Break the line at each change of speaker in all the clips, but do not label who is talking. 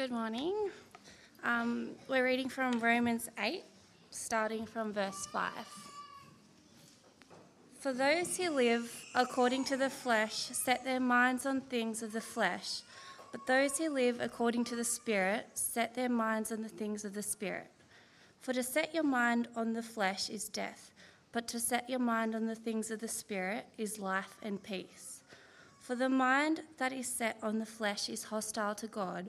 Good morning. Um, we're reading from Romans 8, starting from verse 5. For those who live according to the flesh set their minds on things of the flesh, but those who live according to the Spirit set their minds on the things of the Spirit. For to set your mind on the flesh is death, but to set your mind on the things of the Spirit is life and peace. For the mind that is set on the flesh is hostile to God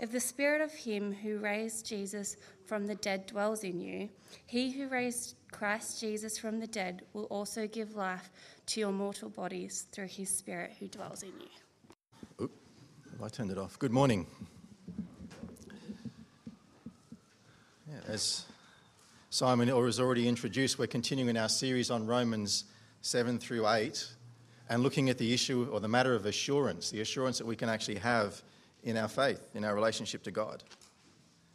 If the spirit of him who raised Jesus from the dead dwells in you, he who raised Christ Jesus from the dead will also give life to your mortal bodies through his spirit who dwells in you.
Oop, I turned it off. Good morning. Yeah, as Simon has already introduced, we're continuing our series on Romans 7 through 8 and looking at the issue or the matter of assurance, the assurance that we can actually have in our faith, in our relationship to God.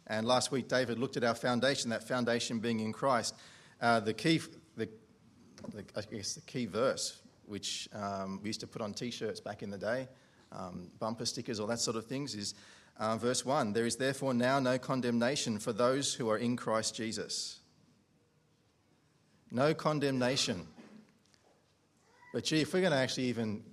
And last week, David looked at our foundation, that foundation being in Christ. Uh, the key, the, the, I guess, the key verse, which um, we used to put on T-shirts back in the day, um, bumper stickers, all that sort of things, is uh, verse one. There is therefore now no condemnation for those who are in Christ Jesus. No condemnation. But gee, if we're going to actually even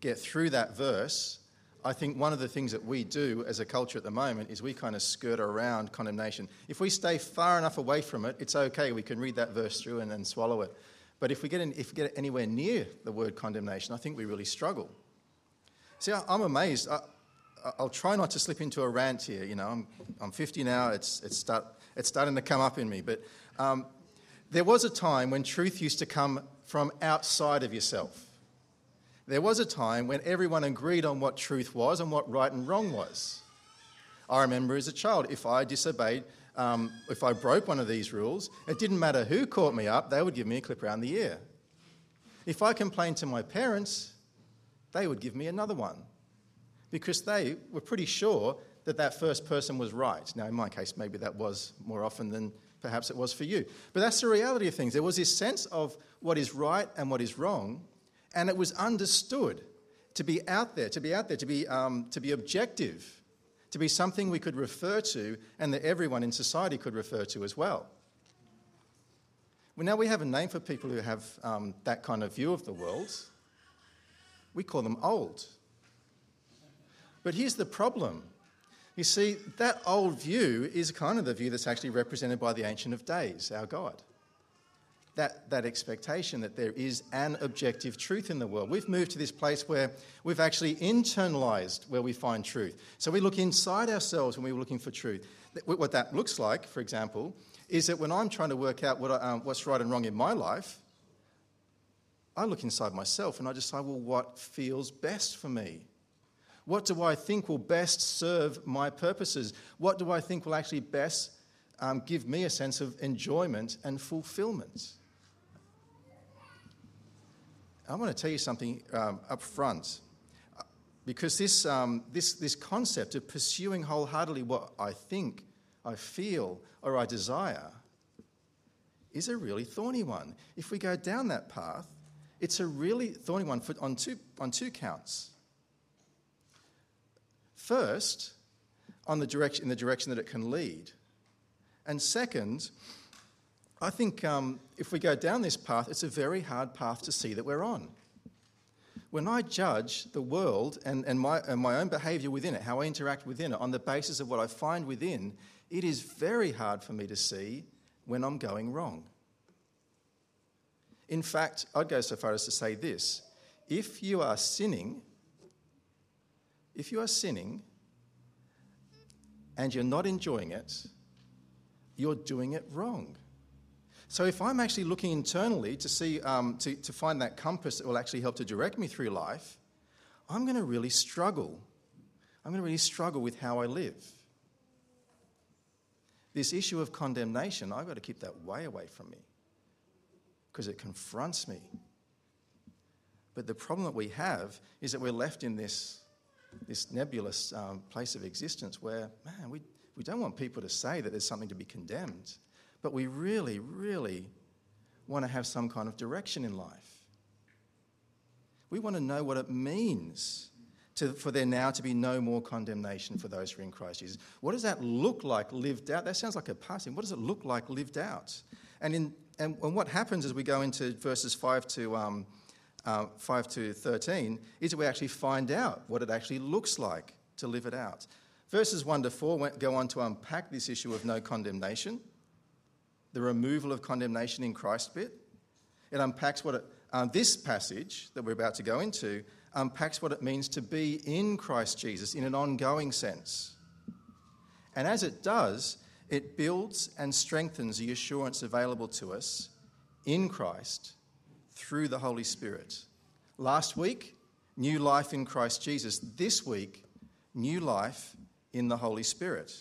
get through that verse, I think one of the things that we do as a culture at the moment is we kind of skirt around condemnation. If we stay far enough away from it, it's okay. We can read that verse through and then swallow it. But if we, get in, if we get anywhere near the word condemnation, I think we really struggle. See, I'm amazed. I, will try not to slip into a rant here. You know, I'm, I'm 50 now. It's, it's, start, it's starting to come up in me. But um, there was a time when truth used to come from outside of yourself. There was a time when everyone agreed on what truth was and what right and wrong was. I remember as a child, if I disobeyed, um, if I broke one of these rules, it didn't matter who caught me up, they would give me a clip around the ear. If I complained to my parents, they would give me another one because they were pretty sure that that first person was right. Now, in my case, maybe that was more often than perhaps it was for you. But that's the reality of things. There was this sense of what is right and what is wrong, and it was understood to be out there, to be out there, to be, um, to be objective, to be something we could refer to and that everyone in society could refer to as well. Well, now we have a name for people who have um, that kind of view of the world. We call them old. But here's the problem. You see, that old view is kind of the view that's actually represented by the Ancient of Days, our God that, that expectation that there is an objective truth in the world. We've moved to this place where we've actually internalized where we find truth. So we look inside ourselves when we're looking for truth. What that looks like, for example, is that when I'm trying to work out what I, um, what's right and wrong in my life, I look inside myself and I decide, well, what feels best for me? What do I think will best serve my purposes? What do I think will actually best um, give me a sense of enjoyment and fulfillment? I want to tell you something um, up front. Because this, um, this, this concept of pursuing wholeheartedly what I think, I feel, or I desire is a really thorny one. If we go down that path, it's a really thorny one for, on, two, on two counts. First, on the direction, in the direction that it can lead. And second, I think um, if we go down this path, it's a very hard path to see that we're on. When I judge the world and, and, my, and my own behaviour within it, how I interact within it, on the basis of what I find within, it is very hard for me to see when I'm going wrong. In fact, I'd go so far as to say this if you are sinning, if you are sinning and you're not enjoying it, you're doing it wrong. So if I'm actually looking internally to see, um, to, to find that compass that will actually help to direct me through life, I'm going to really struggle. I'm going to really struggle with how I live. this issue of condemnation, I've got to keep that way away from me because it confronts me. But the problem that we have is that we're left in this, this nebulous um, place of existence where, man, we, we don't want people to say that there's something to be condemned, but we really, really want to have some kind of direction in life. We want to know what it means to, for there now to be no more condemnation for those who are in Christ Jesus. What does that look like lived out? That sounds like a passing. What does it look like lived out? And, in, and, and what happens as we go into verses 5 to, um, uh, 5 to 13 is that we actually find out what it actually looks like to live it out. Verses 1 to 4 go on to unpack this issue of no condemnation, the removal of condemnation in Christ bit. It unpacks what it, uh, this passage that we're about to go into unpacks what it means to be in Christ Jesus in an ongoing sense. And as it does, it builds and strengthens the assurance available to us in Christ through the Holy Spirit. Last week, new life in Christ Jesus. This week, new life in the Holy Spirit.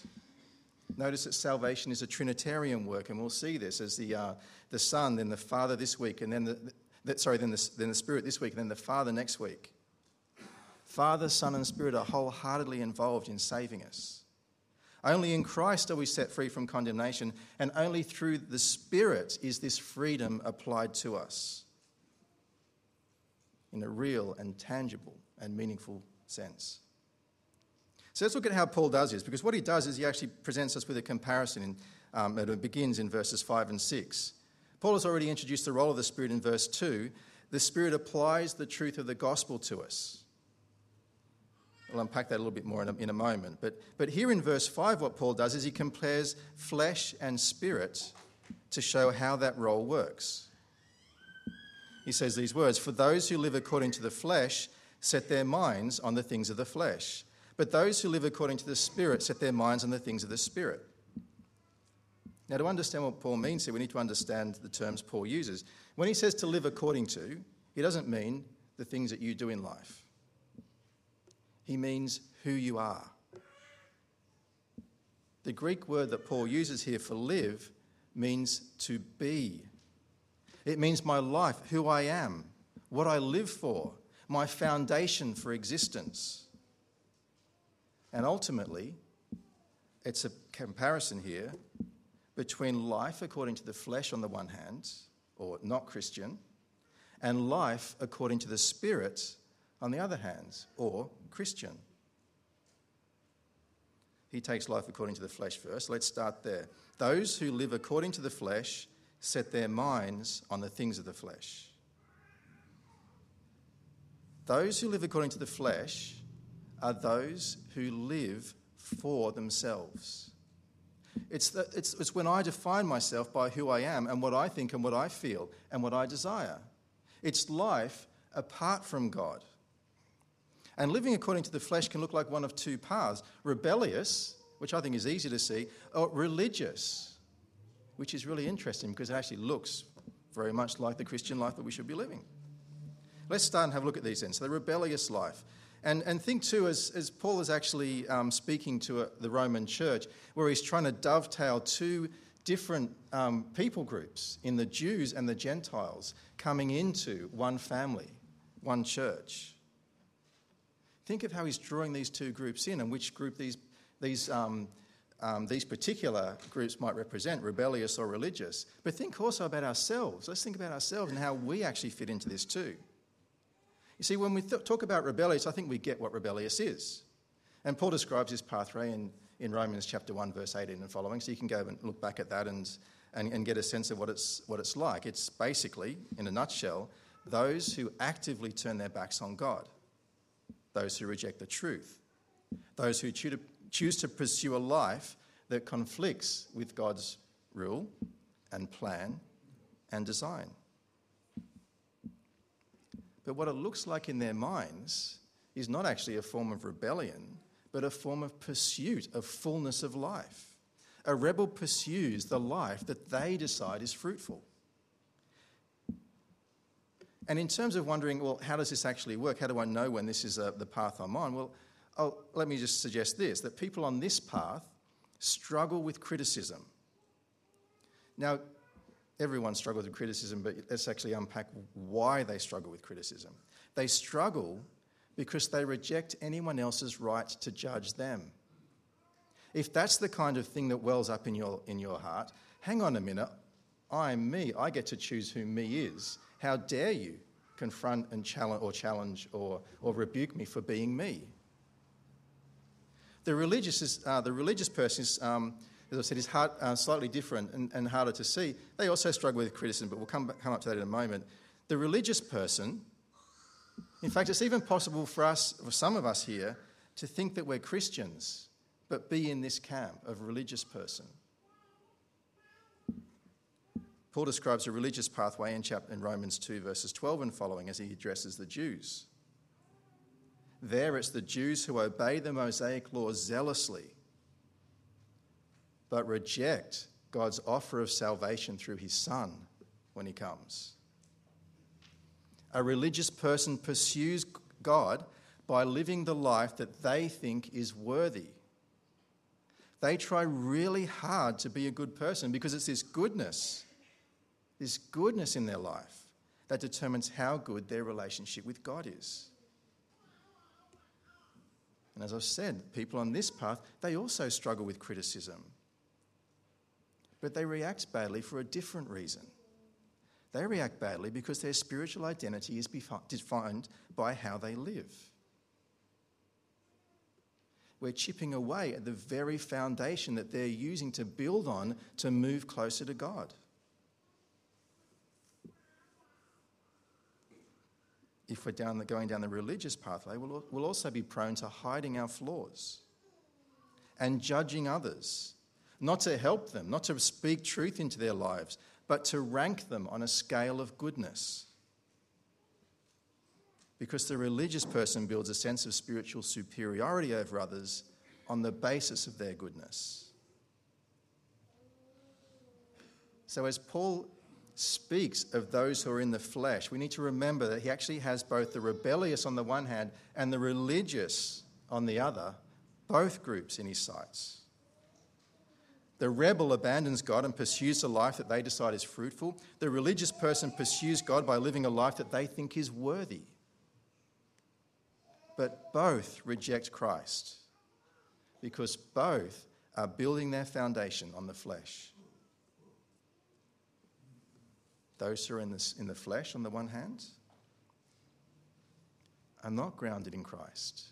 Notice that salvation is a Trinitarian work, and we'll see this as the, uh, the Son, then the Father this week, and then the, the sorry, then the, then the Spirit this week, and then the Father next week. Father, Son, and Spirit are wholeheartedly involved in saving us. Only in Christ are we set free from condemnation, and only through the Spirit is this freedom applied to us in a real and tangible and meaningful sense. So let's look at how Paul does this, because what he does is he actually presents us with a comparison. Um, it begins in verses 5 and 6. Paul has already introduced the role of the Spirit in verse 2. The Spirit applies the truth of the gospel to us. I'll unpack that a little bit more in a, in a moment. But, but here in verse 5, what Paul does is he compares flesh and spirit to show how that role works. He says these words For those who live according to the flesh set their minds on the things of the flesh, but those who live according to the Spirit set their minds on the things of the Spirit. Now, to understand what Paul means here, we need to understand the terms Paul uses. When he says to live according to, he doesn't mean the things that you do in life. He means who you are. The Greek word that Paul uses here for live means to be. It means my life, who I am, what I live for, my foundation for existence. And ultimately, it's a comparison here between life according to the flesh on the one hand, or not Christian, and life according to the Spirit on the other hand, or Christian. He takes life according to the flesh first. Let's start there. Those who live according to the flesh set their minds on the things of the flesh. Those who live according to the flesh are those who live for themselves. It's, the, it's, it's when I define myself by who I am and what I think and what I feel and what I desire. It's life apart from God. And living according to the flesh can look like one of two paths rebellious, which I think is easy to see, or religious, which is really interesting because it actually looks very much like the Christian life that we should be living. Let's start and have a look at these then. So, the rebellious life. And, and think too, as, as Paul is actually um, speaking to a, the Roman church, where he's trying to dovetail two different um, people groups in the Jews and the Gentiles coming into one family, one church. Think of how he's drawing these two groups in and which group these, these, um, um, these particular groups might represent, rebellious or religious. But think also about ourselves. Let's think about ourselves and how we actually fit into this too. You see, when we th- talk about rebellious, I think we get what rebellious is. And Paul describes this pathway in, in Romans chapter 1, verse 18 and following, so you can go and look back at that and, and, and get a sense of what it's, what it's like. It's basically, in a nutshell, those who actively turn their backs on God those who reject the truth, those who choose to pursue a life that conflicts with God's rule and plan and design. But what it looks like in their minds is not actually a form of rebellion, but a form of pursuit of fullness of life. A rebel pursues the life that they decide is fruitful. And in terms of wondering, well, how does this actually work? How do I know when this is uh, the path I'm on? Well, let me just suggest this that people on this path struggle with criticism. Now, everyone struggles with criticism, but let's actually unpack why they struggle with criticism. They struggle because they reject anyone else's right to judge them. If that's the kind of thing that wells up in your, in your heart, hang on a minute. I'm me. I get to choose who me is. How dare you confront and challenge or challenge or, or rebuke me for being me? The religious, is, uh, the religious person is, um, as I said, is hard, uh, slightly different and, and, harder to see. They also struggle with criticism, but we'll come, back, come up to that in a moment. The religious person, in fact, it's even possible for us, for some of us here, to think that we're Christians, but be in this camp of religious person. Paul describes a religious pathway in, chapter, in Romans 2, verses 12 and following, as he addresses the Jews. There, it's the Jews who obey the Mosaic law zealously, but reject God's offer of salvation through his Son when he comes. A religious person pursues God by living the life that they think is worthy. They try really hard to be a good person because it's this goodness this goodness in their life that determines how good their relationship with God is. And as I've said, people on this path, they also struggle with criticism. But they react badly for a different reason. They react badly because their spiritual identity is defined by how they live. We're chipping away at the very foundation that they're using to build on to move closer to God. if we're down the, going down the religious pathway, we'll, we'll also be prone to hiding our flaws and judging others, not to help them, not to speak truth into their lives, but to rank them on a scale of goodness. Because the religious person builds a sense of spiritual superiority over others on the basis of their goodness. So, as Paul speaks of those who are in the flesh, we need to remember that he actually has both the rebellious on the one hand and the religious on the other, both groups in his sights. The rebel abandons God and pursues a life that they decide is fruitful. The religious person pursues God by living a life that they think is worthy. But both reject Christ because both are building their foundation on the flesh. Those who are in, this, in the flesh, on the one hand, are not grounded in Christ.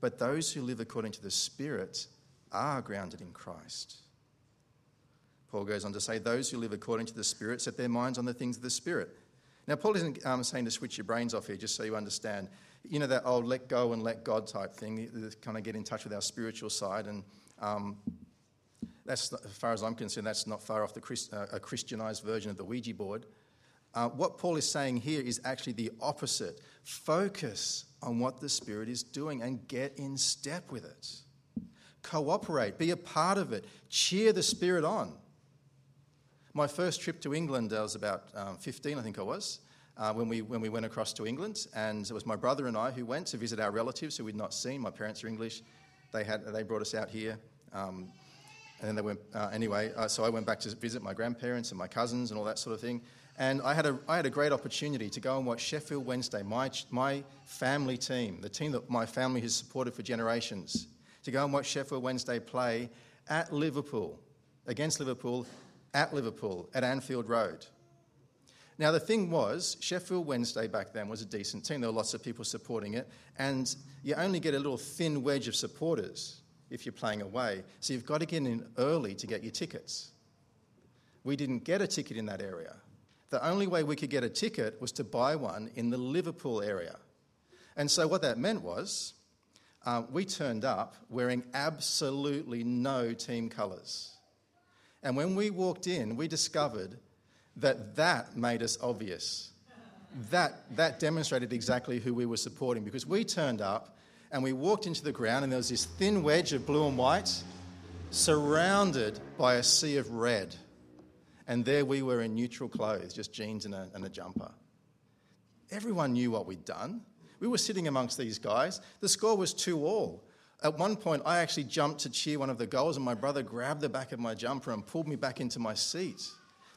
But those who live according to the Spirit are grounded in Christ. Paul goes on to say, Those who live according to the Spirit set their minds on the things of the Spirit. Now, Paul isn't um, saying to switch your brains off here, just so you understand. You know, that old let go and let God type thing, kind of get in touch with our spiritual side and um, that's, as far as I'm concerned, that's not far off the Christ, uh, a Christianized version of the Ouija board. Uh, what Paul is saying here is actually the opposite. Focus on what the Spirit is doing and get in step with it. Cooperate, be a part of it, cheer the Spirit on. My first trip to England, I was about um, 15, I think I was, uh, when, we, when we went across to England. And it was my brother and I who went to visit our relatives who we'd not seen. My parents are English. They, had, they brought us out here. Um, and then they went, uh, anyway, uh, so I went back to visit my grandparents and my cousins and all that sort of thing. And I had a, I had a great opportunity to go and watch Sheffield Wednesday, my, my family team, the team that my family has supported for generations, to go and watch Sheffield Wednesday play at Liverpool, against Liverpool, at Liverpool, at Anfield Road. Now, the thing was, Sheffield Wednesday back then was a decent team. There were lots of people supporting it, and you only get a little thin wedge of supporters if you're playing away. So you've got to get in early to get your tickets. We didn't get a ticket in that area. The only way we could get a ticket was to buy one in the Liverpool area. And so what that meant was uh, we turned up wearing absolutely no team colours. And when we walked in, we discovered that that made us obvious. That, that demonstrated exactly who we were supporting because we turned up and we walked into the ground, and there was this thin wedge of blue and white surrounded by a sea of red. And there we were in neutral clothes, just jeans and a, and a jumper. Everyone knew what we'd done. We were sitting amongst these guys. The score was 2 all. At one point, I actually jumped to cheer one of the goals, and my brother grabbed the back of my jumper and pulled me back into my seat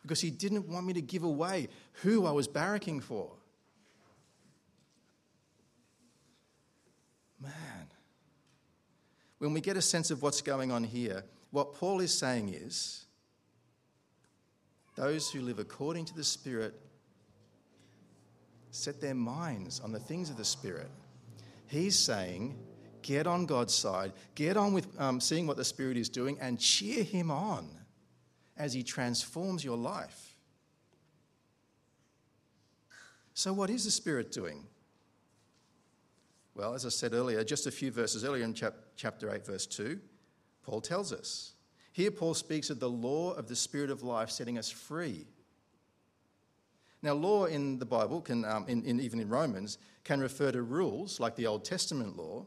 because he didn't want me to give away who I was barracking for. Man, when we get a sense of what's going on here, what Paul is saying is those who live according to the Spirit set their minds on the things of the Spirit. He's saying, get on God's side, get on with um, seeing what the Spirit is doing, and cheer Him on as He transforms your life. So, what is the Spirit doing? Well, as I said earlier, just a few verses earlier in chap- chapter 8, verse 2, Paul tells us. Here, Paul speaks of the law of the Spirit of life setting us free. Now, law in the Bible, can, um, in, in, even in Romans, can refer to rules like the Old Testament law,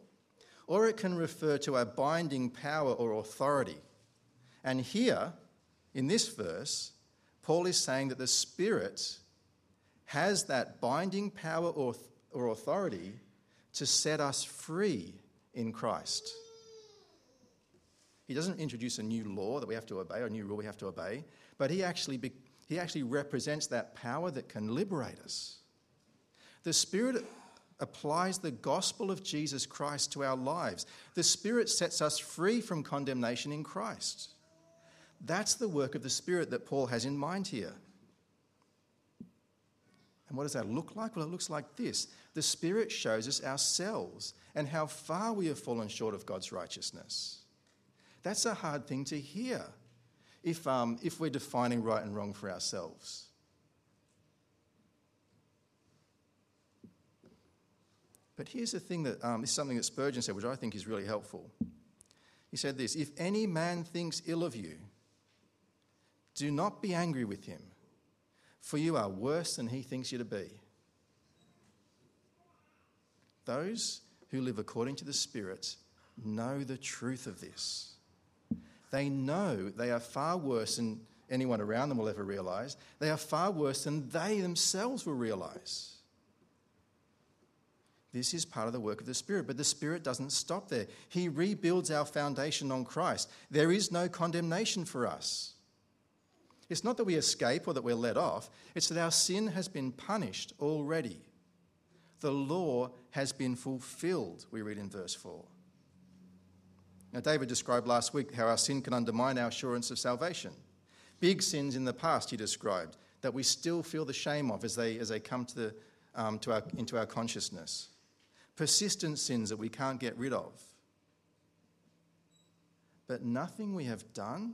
or it can refer to a binding power or authority. And here, in this verse, Paul is saying that the Spirit has that binding power or, or authority to set us free in Christ. He doesn't introduce a new law that we have to obey or a new rule we have to obey, but he actually, he actually represents that power that can liberate us. The Spirit applies the gospel of Jesus Christ to our lives. The Spirit sets us free from condemnation in Christ. That's the work of the Spirit that Paul has in mind here. And what does that look like? Well, it looks like this the Spirit shows us ourselves and how far we have fallen short of God's righteousness. That's a hard thing to hear if, um, if we're defining right and wrong for ourselves. But here's the thing that um, is something that Spurgeon said, which I think is really helpful. He said this If any man thinks ill of you, do not be angry with him, for you are worse than he thinks you to be. Those who live according to the Spirit know the truth of this. They know they are far worse than anyone around them will ever realize. They are far worse than they themselves will realize. This is part of the work of the Spirit, but the Spirit doesn't stop there. He rebuilds our foundation on Christ. There is no condemnation for us. It's not that we escape or that we're let off, it's that our sin has been punished already. The law has been fulfilled, we read in verse 4. Now, David described last week how our sin can undermine our assurance of salvation. Big sins in the past, he described, that we still feel the shame of as they, as they come to the, um, to our, into our consciousness. Persistent sins that we can't get rid of. But nothing we have done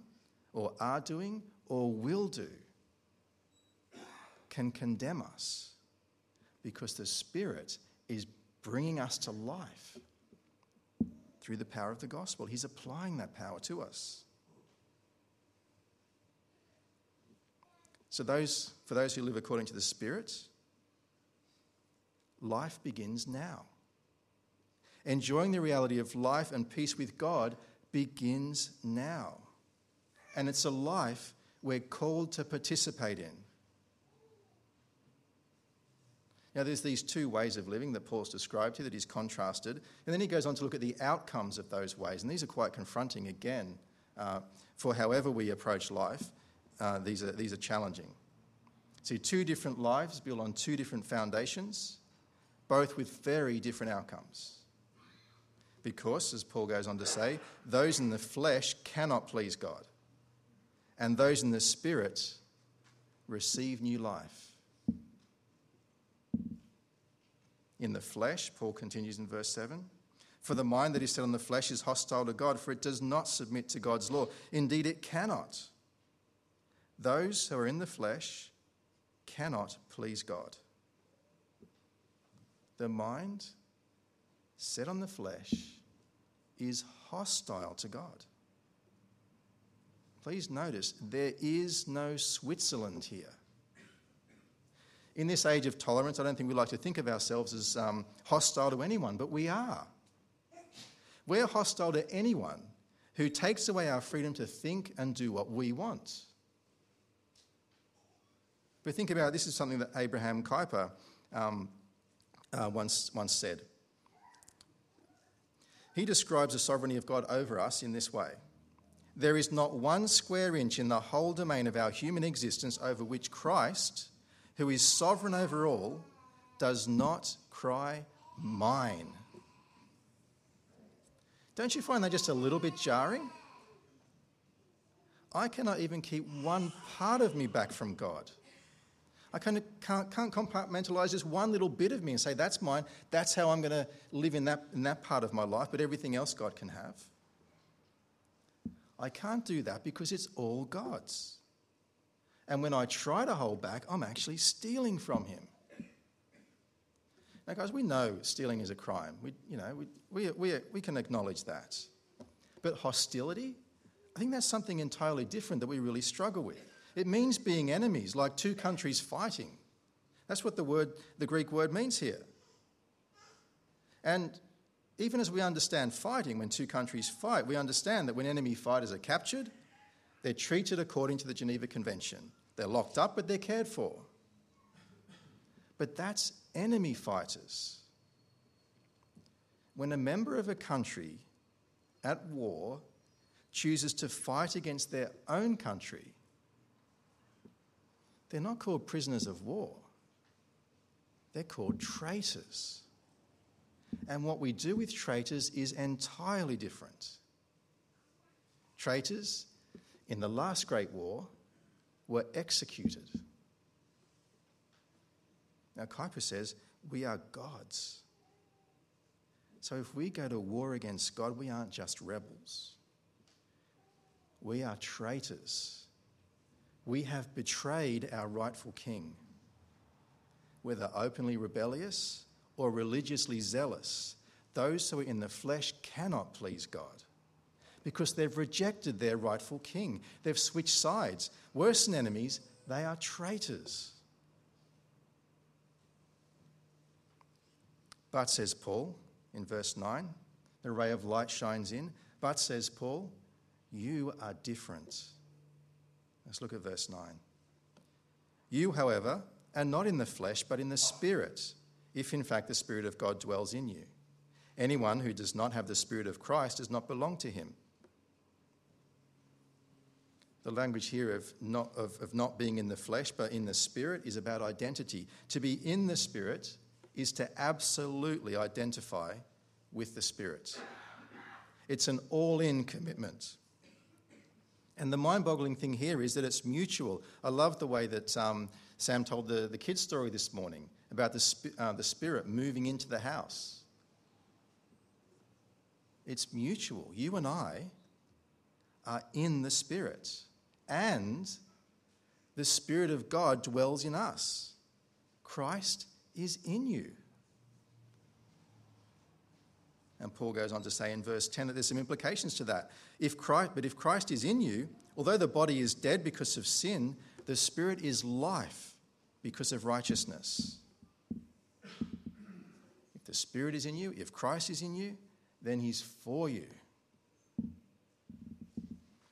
or are doing or will do can condemn us because the Spirit is bringing us to life through the power of the gospel. He's applying that power to us. So, those, for those who live according to the Spirit, life begins now. Enjoying the reality of life and peace with God begins now. And it's a life we're called to participate in. Now, there's these two ways of living that Paul's described here that he's contrasted. And then he goes on to look at the outcomes of those ways. And these are quite confronting again. Uh, for however we approach life, uh, these, are, these are challenging. See, two different lives built on two different foundations, both with very different outcomes. Because, as Paul goes on to say, those in the flesh cannot please God and those in the Spirit receive new life. In the flesh, Paul continues in verse 7 For the mind that is set on the flesh is hostile to God, for it does not submit to God's law. Indeed, it cannot. Those who are in the flesh cannot please God. The mind set on the flesh is hostile to God. Please notice there is no Switzerland here. In this age of tolerance, I don't think we like to think of ourselves as um, hostile to anyone, but we are. We're hostile to anyone who takes away our freedom to think and do what we want. But think about it, this is something that Abraham Kuyper um, uh, once, once said. He describes the sovereignty of God over us in this way There is not one square inch in the whole domain of our human existence over which Christ, who is sovereign over all, does not cry, Mine. Don't you find that just a little bit jarring? I cannot even keep one part of me back from God. I kind of can't, can't compartmentalize just one little bit of me and say, that's mine, that's how I'm going to live in that, in that part of my life, but everything else God can have. I can't do that because it's all God's. And when I try to hold back, I'm actually stealing from Him. Now, guys, we know stealing is a crime. We, you know, we, we, we, we can acknowledge that. But hostility, I think that's something entirely different that we really struggle with. It means being enemies, like two countries fighting. That's what the word, the Greek word means here. And even as we understand fighting, when two countries fight, we understand that when enemy fighters are captured, they're treated according to the Geneva Convention. They're locked up, but they're cared for. But that's enemy fighters. When a member of a country at war chooses to fight against their own country, they're not called prisoners of war, they're called traitors. And what we do with traitors is entirely different. Traitors in the last Great War were executed. Now, Kuyper says we are God's. So if we go to war against God, we aren't just rebels, we are traitors we have betrayed our rightful king. Whether openly rebellious or religiously zealous, those who are in the flesh cannot please God because they've rejected their rightful king. They've switched sides. Worse than enemies, they are traitors. But, says Paul in verse 9, the ray of light shines in. But, says Paul, you are different. Let's look at verse 9. You, however, are not in the flesh, but in the Spirit, if in fact the Spirit of God dwells in you. Anyone who does not have the Spirit of Christ does not belong to him. The language here of not, of, of not being in the flesh, but in the Spirit, is about identity. To be in the Spirit is to absolutely identify with the Spirit. It's an all in commitment. And the mind boggling thing here is that it's mutual. I love the way that um, Sam told the, the kids' story this morning about the, uh, the spirit moving into the house. It's mutual. You and I are in the spirit, and the spirit of God dwells in us. Christ is in you. And Paul goes on to say in verse 10 that there's some implications to that. If Christ, but if Christ is in you, although the body is dead because of sin, the spirit is life because of righteousness. If the spirit is in you, if Christ is in you, then he's for you.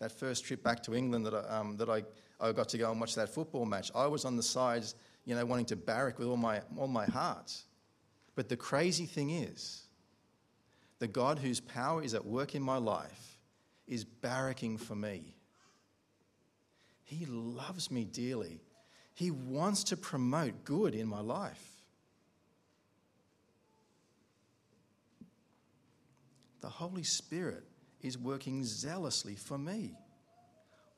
That first trip back to England that I, um, that I, I got to go and watch that football match, I was on the sides, you know, wanting to barrack with all my, all my heart. But the crazy thing is, the God whose power is at work in my life is barracking for me. He loves me dearly. He wants to promote good in my life. The Holy Spirit is working zealously for me,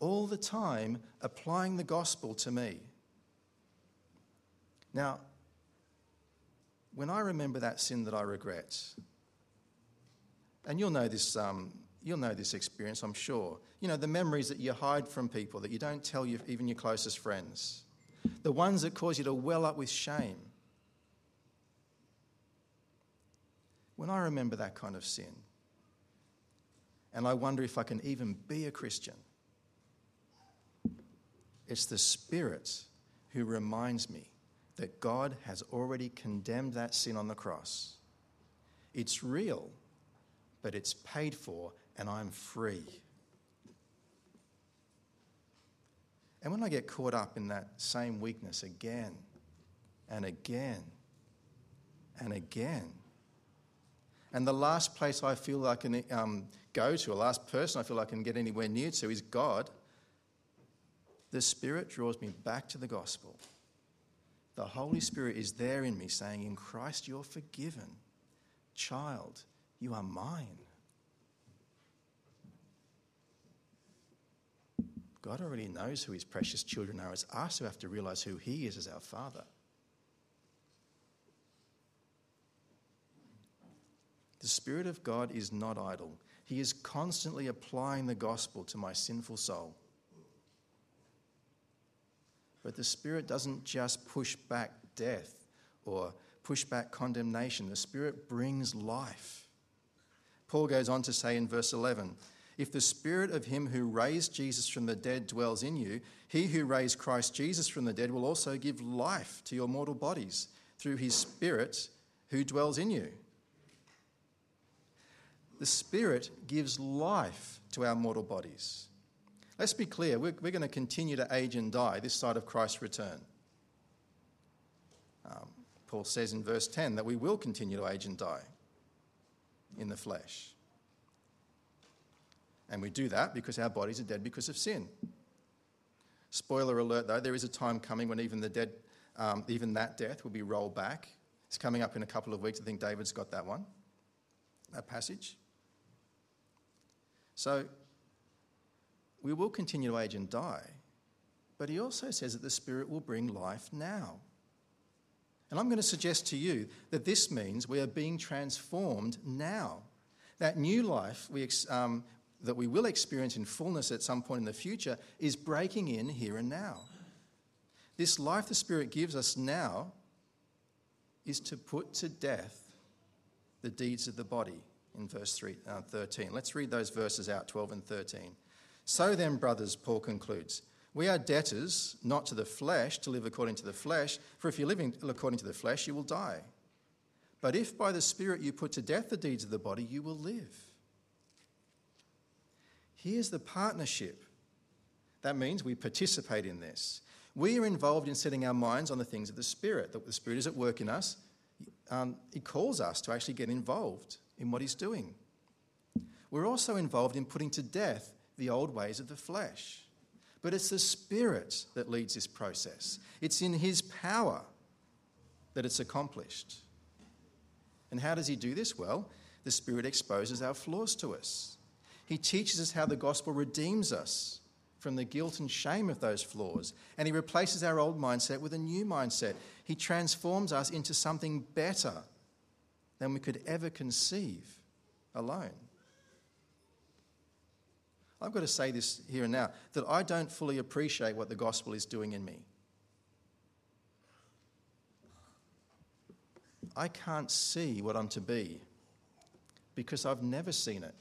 all the time applying the gospel to me. Now, when I remember that sin that I regret, and you'll know this, um, you'll know this experience, I'm sure. You know, the memories that you hide from people, that you don't tell you, even your closest friends, the ones that cause you to well up with shame. When I remember that kind of sin, and I wonder if I can even be a Christian, it's the Spirit who reminds me that God has already condemned that sin on the cross. It's real but it's paid for and I'm free. And when I get caught up in that same weakness again and again and again, And the last place I feel I can um, go to, a last person I feel I can get anywhere near to, is God. The Spirit draws me back to the gospel. The Holy Spirit is there in me saying, In Christ you're forgiven. Child, you are mine. God already knows who his precious children are. It's us who have to realize who he is as our Father. The Spirit of God is not idle. He is constantly applying the gospel to my sinful soul. But the Spirit doesn't just push back death or push back condemnation, the Spirit brings life. Paul goes on to say in verse 11 If the Spirit of Him who raised Jesus from the dead dwells in you, He who raised Christ Jesus from the dead will also give life to your mortal bodies through His Spirit who dwells in you. The Spirit gives life to our mortal bodies. Let's be clear, we're, we're going to continue to age and die this side of Christ's return. Um, Paul says in verse 10 that we will continue to age and die in the flesh. And we do that because our bodies are dead because of sin. Spoiler alert, though, there is a time coming when even the dead, um, even that death will be rolled back. It's coming up in a couple of weeks. I think David's got that one, that passage. So we will continue to age and die, but he also says that the Spirit will bring life now. And I'm going to suggest to you that this means we are being transformed now. That new life we, um, that we will experience in fullness at some point in the future is breaking in here and now. This life the Spirit gives us now is to put to death the deeds of the body in verse 3, uh, 13. Let's read those verses out, 12 and 13. So then, brothers, Paul concludes, we are debtors not to the flesh to live according to the flesh, for if you're living according to the flesh, you will die. But if by the Spirit you put to death the deeds of the body, you will live. Here's the partnership. That means we participate in this. We are involved in setting our minds on the things of the Spirit, that the Spirit is at work in us. Um, he calls us to actually get involved in what He's doing. We're also involved in putting to death the old ways of the flesh. But it's the Spirit that leads this process, it's in His power that it's accomplished. And how does He do this? Well, the Spirit exposes our flaws to us. He teaches us how the gospel redeems us from the guilt and shame of those flaws, and He replaces our old mindset with a new mindset. He transforms us into something better than we could ever conceive alone. I've got to say this here and now that I don't fully appreciate what the gospel is doing in me. I can't see what I'm to be because I've never seen it.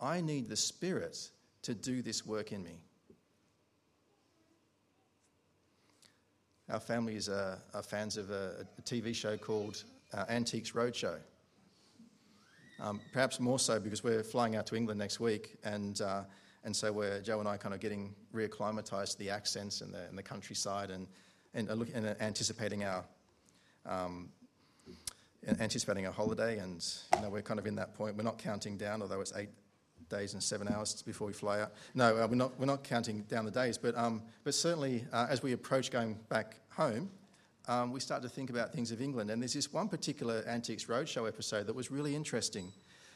I need the Spirit to do this work in me. Our family is uh, are fans of a, a TV show called uh, Antiques Roadshow. Um, perhaps more so because we're flying out to England next week, and, uh, and so we're, Joe and I kind of getting reacclimatized to the accents and the, and the countryside and, and, look, and anticipating our um, anticipating a holiday, and you know, we're kind of in that point. We're not counting down, although it's eight days and seven hours before we fly out. No, uh, we're, not, we're not counting down the days, but, um, but certainly uh, as we approach going back home, um, we start to think about things of England. And there's this one particular Antiques Roadshow episode that was really interesting.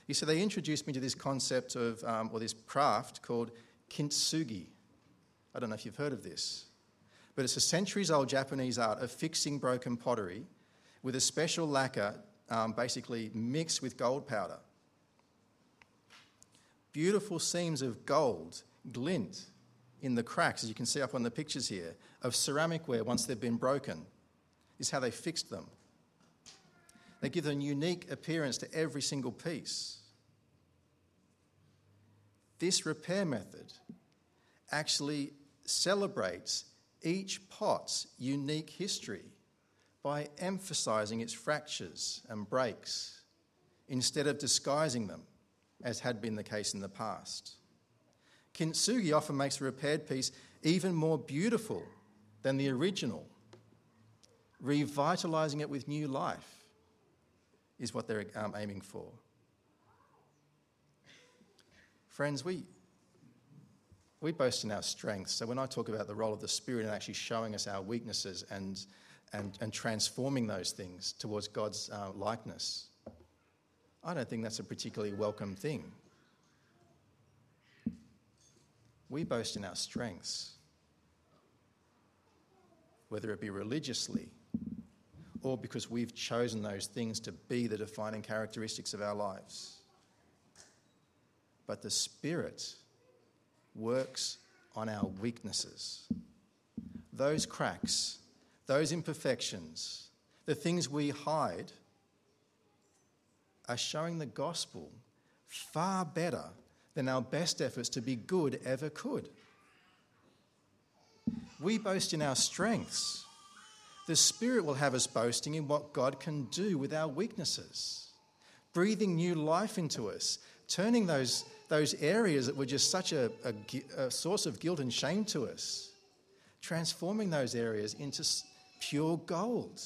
You see, they introduced me to this concept of, um, or this craft called kintsugi. I don't know if you've heard of this, but it's a centuries old Japanese art of fixing broken pottery with a special lacquer um, basically mixed with gold powder. Beautiful seams of gold glint in the cracks, as you can see up on the pictures here, of ceramic ware once they've been broken is how they fixed them. They give a unique appearance to every single piece. This repair method actually celebrates each pot's unique history by emphasizing its fractures and breaks instead of disguising them, as had been the case in the past. Kintsugi often makes a repaired piece even more beautiful than the original revitalizing it with new life is what they're um, aiming for. Friends, we, we boast in our strengths. So when I talk about the role of the Spirit and actually showing us our weaknesses and, and, and transforming those things towards God's uh, likeness, I don't think that's a particularly welcome thing. We boast in our strengths, whether it be religiously or because we've chosen those things to be the defining characteristics of our lives. But the Spirit works on our weaknesses. Those cracks, those imperfections, the things we hide, are showing the gospel far better than our best efforts to be good ever could. We boast in our strengths the Spirit will have us boasting in what God can do with our weaknesses, breathing new life into us, turning those, those areas that were just such a, a, a source of guilt and shame to us, transforming those areas into pure gold.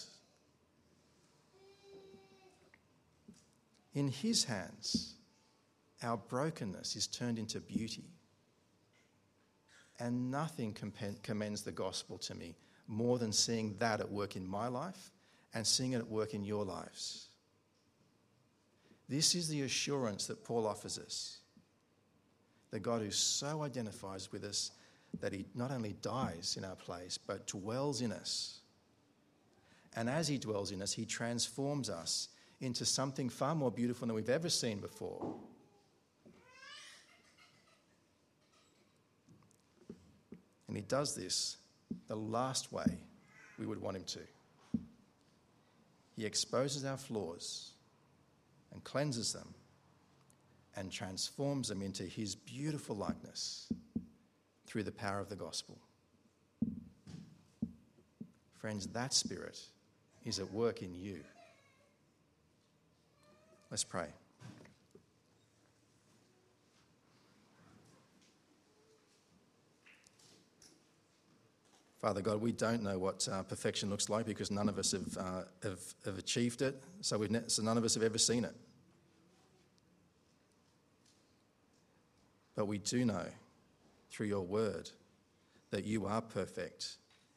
In His hands, our brokenness is turned into beauty. And nothing commends the gospel to me more than seeing that at work in my life and seeing it at work in your lives. This is the assurance that Paul offers us. The God who so identifies with us that he not only dies in our place, but dwells in us. And as he dwells in us, he transforms us into something far more beautiful than we've ever seen before. And he does this the last way we would want him to. He exposes our flaws and cleanses them and transforms them into his beautiful likeness through the power of the gospel. Friends, that spirit is at work in you. Let's pray. Father God, we don't know what uh, perfection looks like because none of us have, uh, have, have, achieved it, so, ne- so none of us have ever seen it. But we do know through your word that you are perfect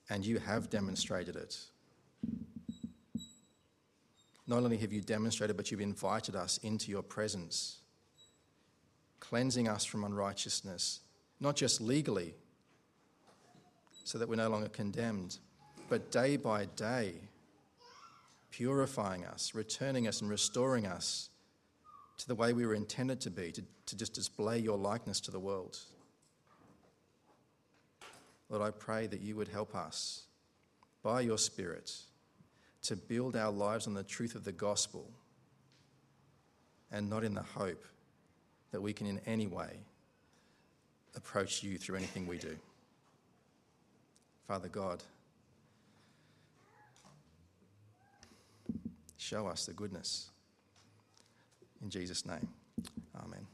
and you have demonstrated it. Not only have you demonstrated, but you've invited us into your presence, cleansing us from unrighteousness, not just legally so that we're no longer condemned, but day by day, purifying us, returning us, and restoring us to the way we were intended to be, to, to just display your likeness to the world. Lord, I pray that you would help us by your Spirit to build our lives on the truth of the gospel and not in the hope that we can in any way approach you through anything we do. Father God, show us the goodness. In Jesus' name, amen.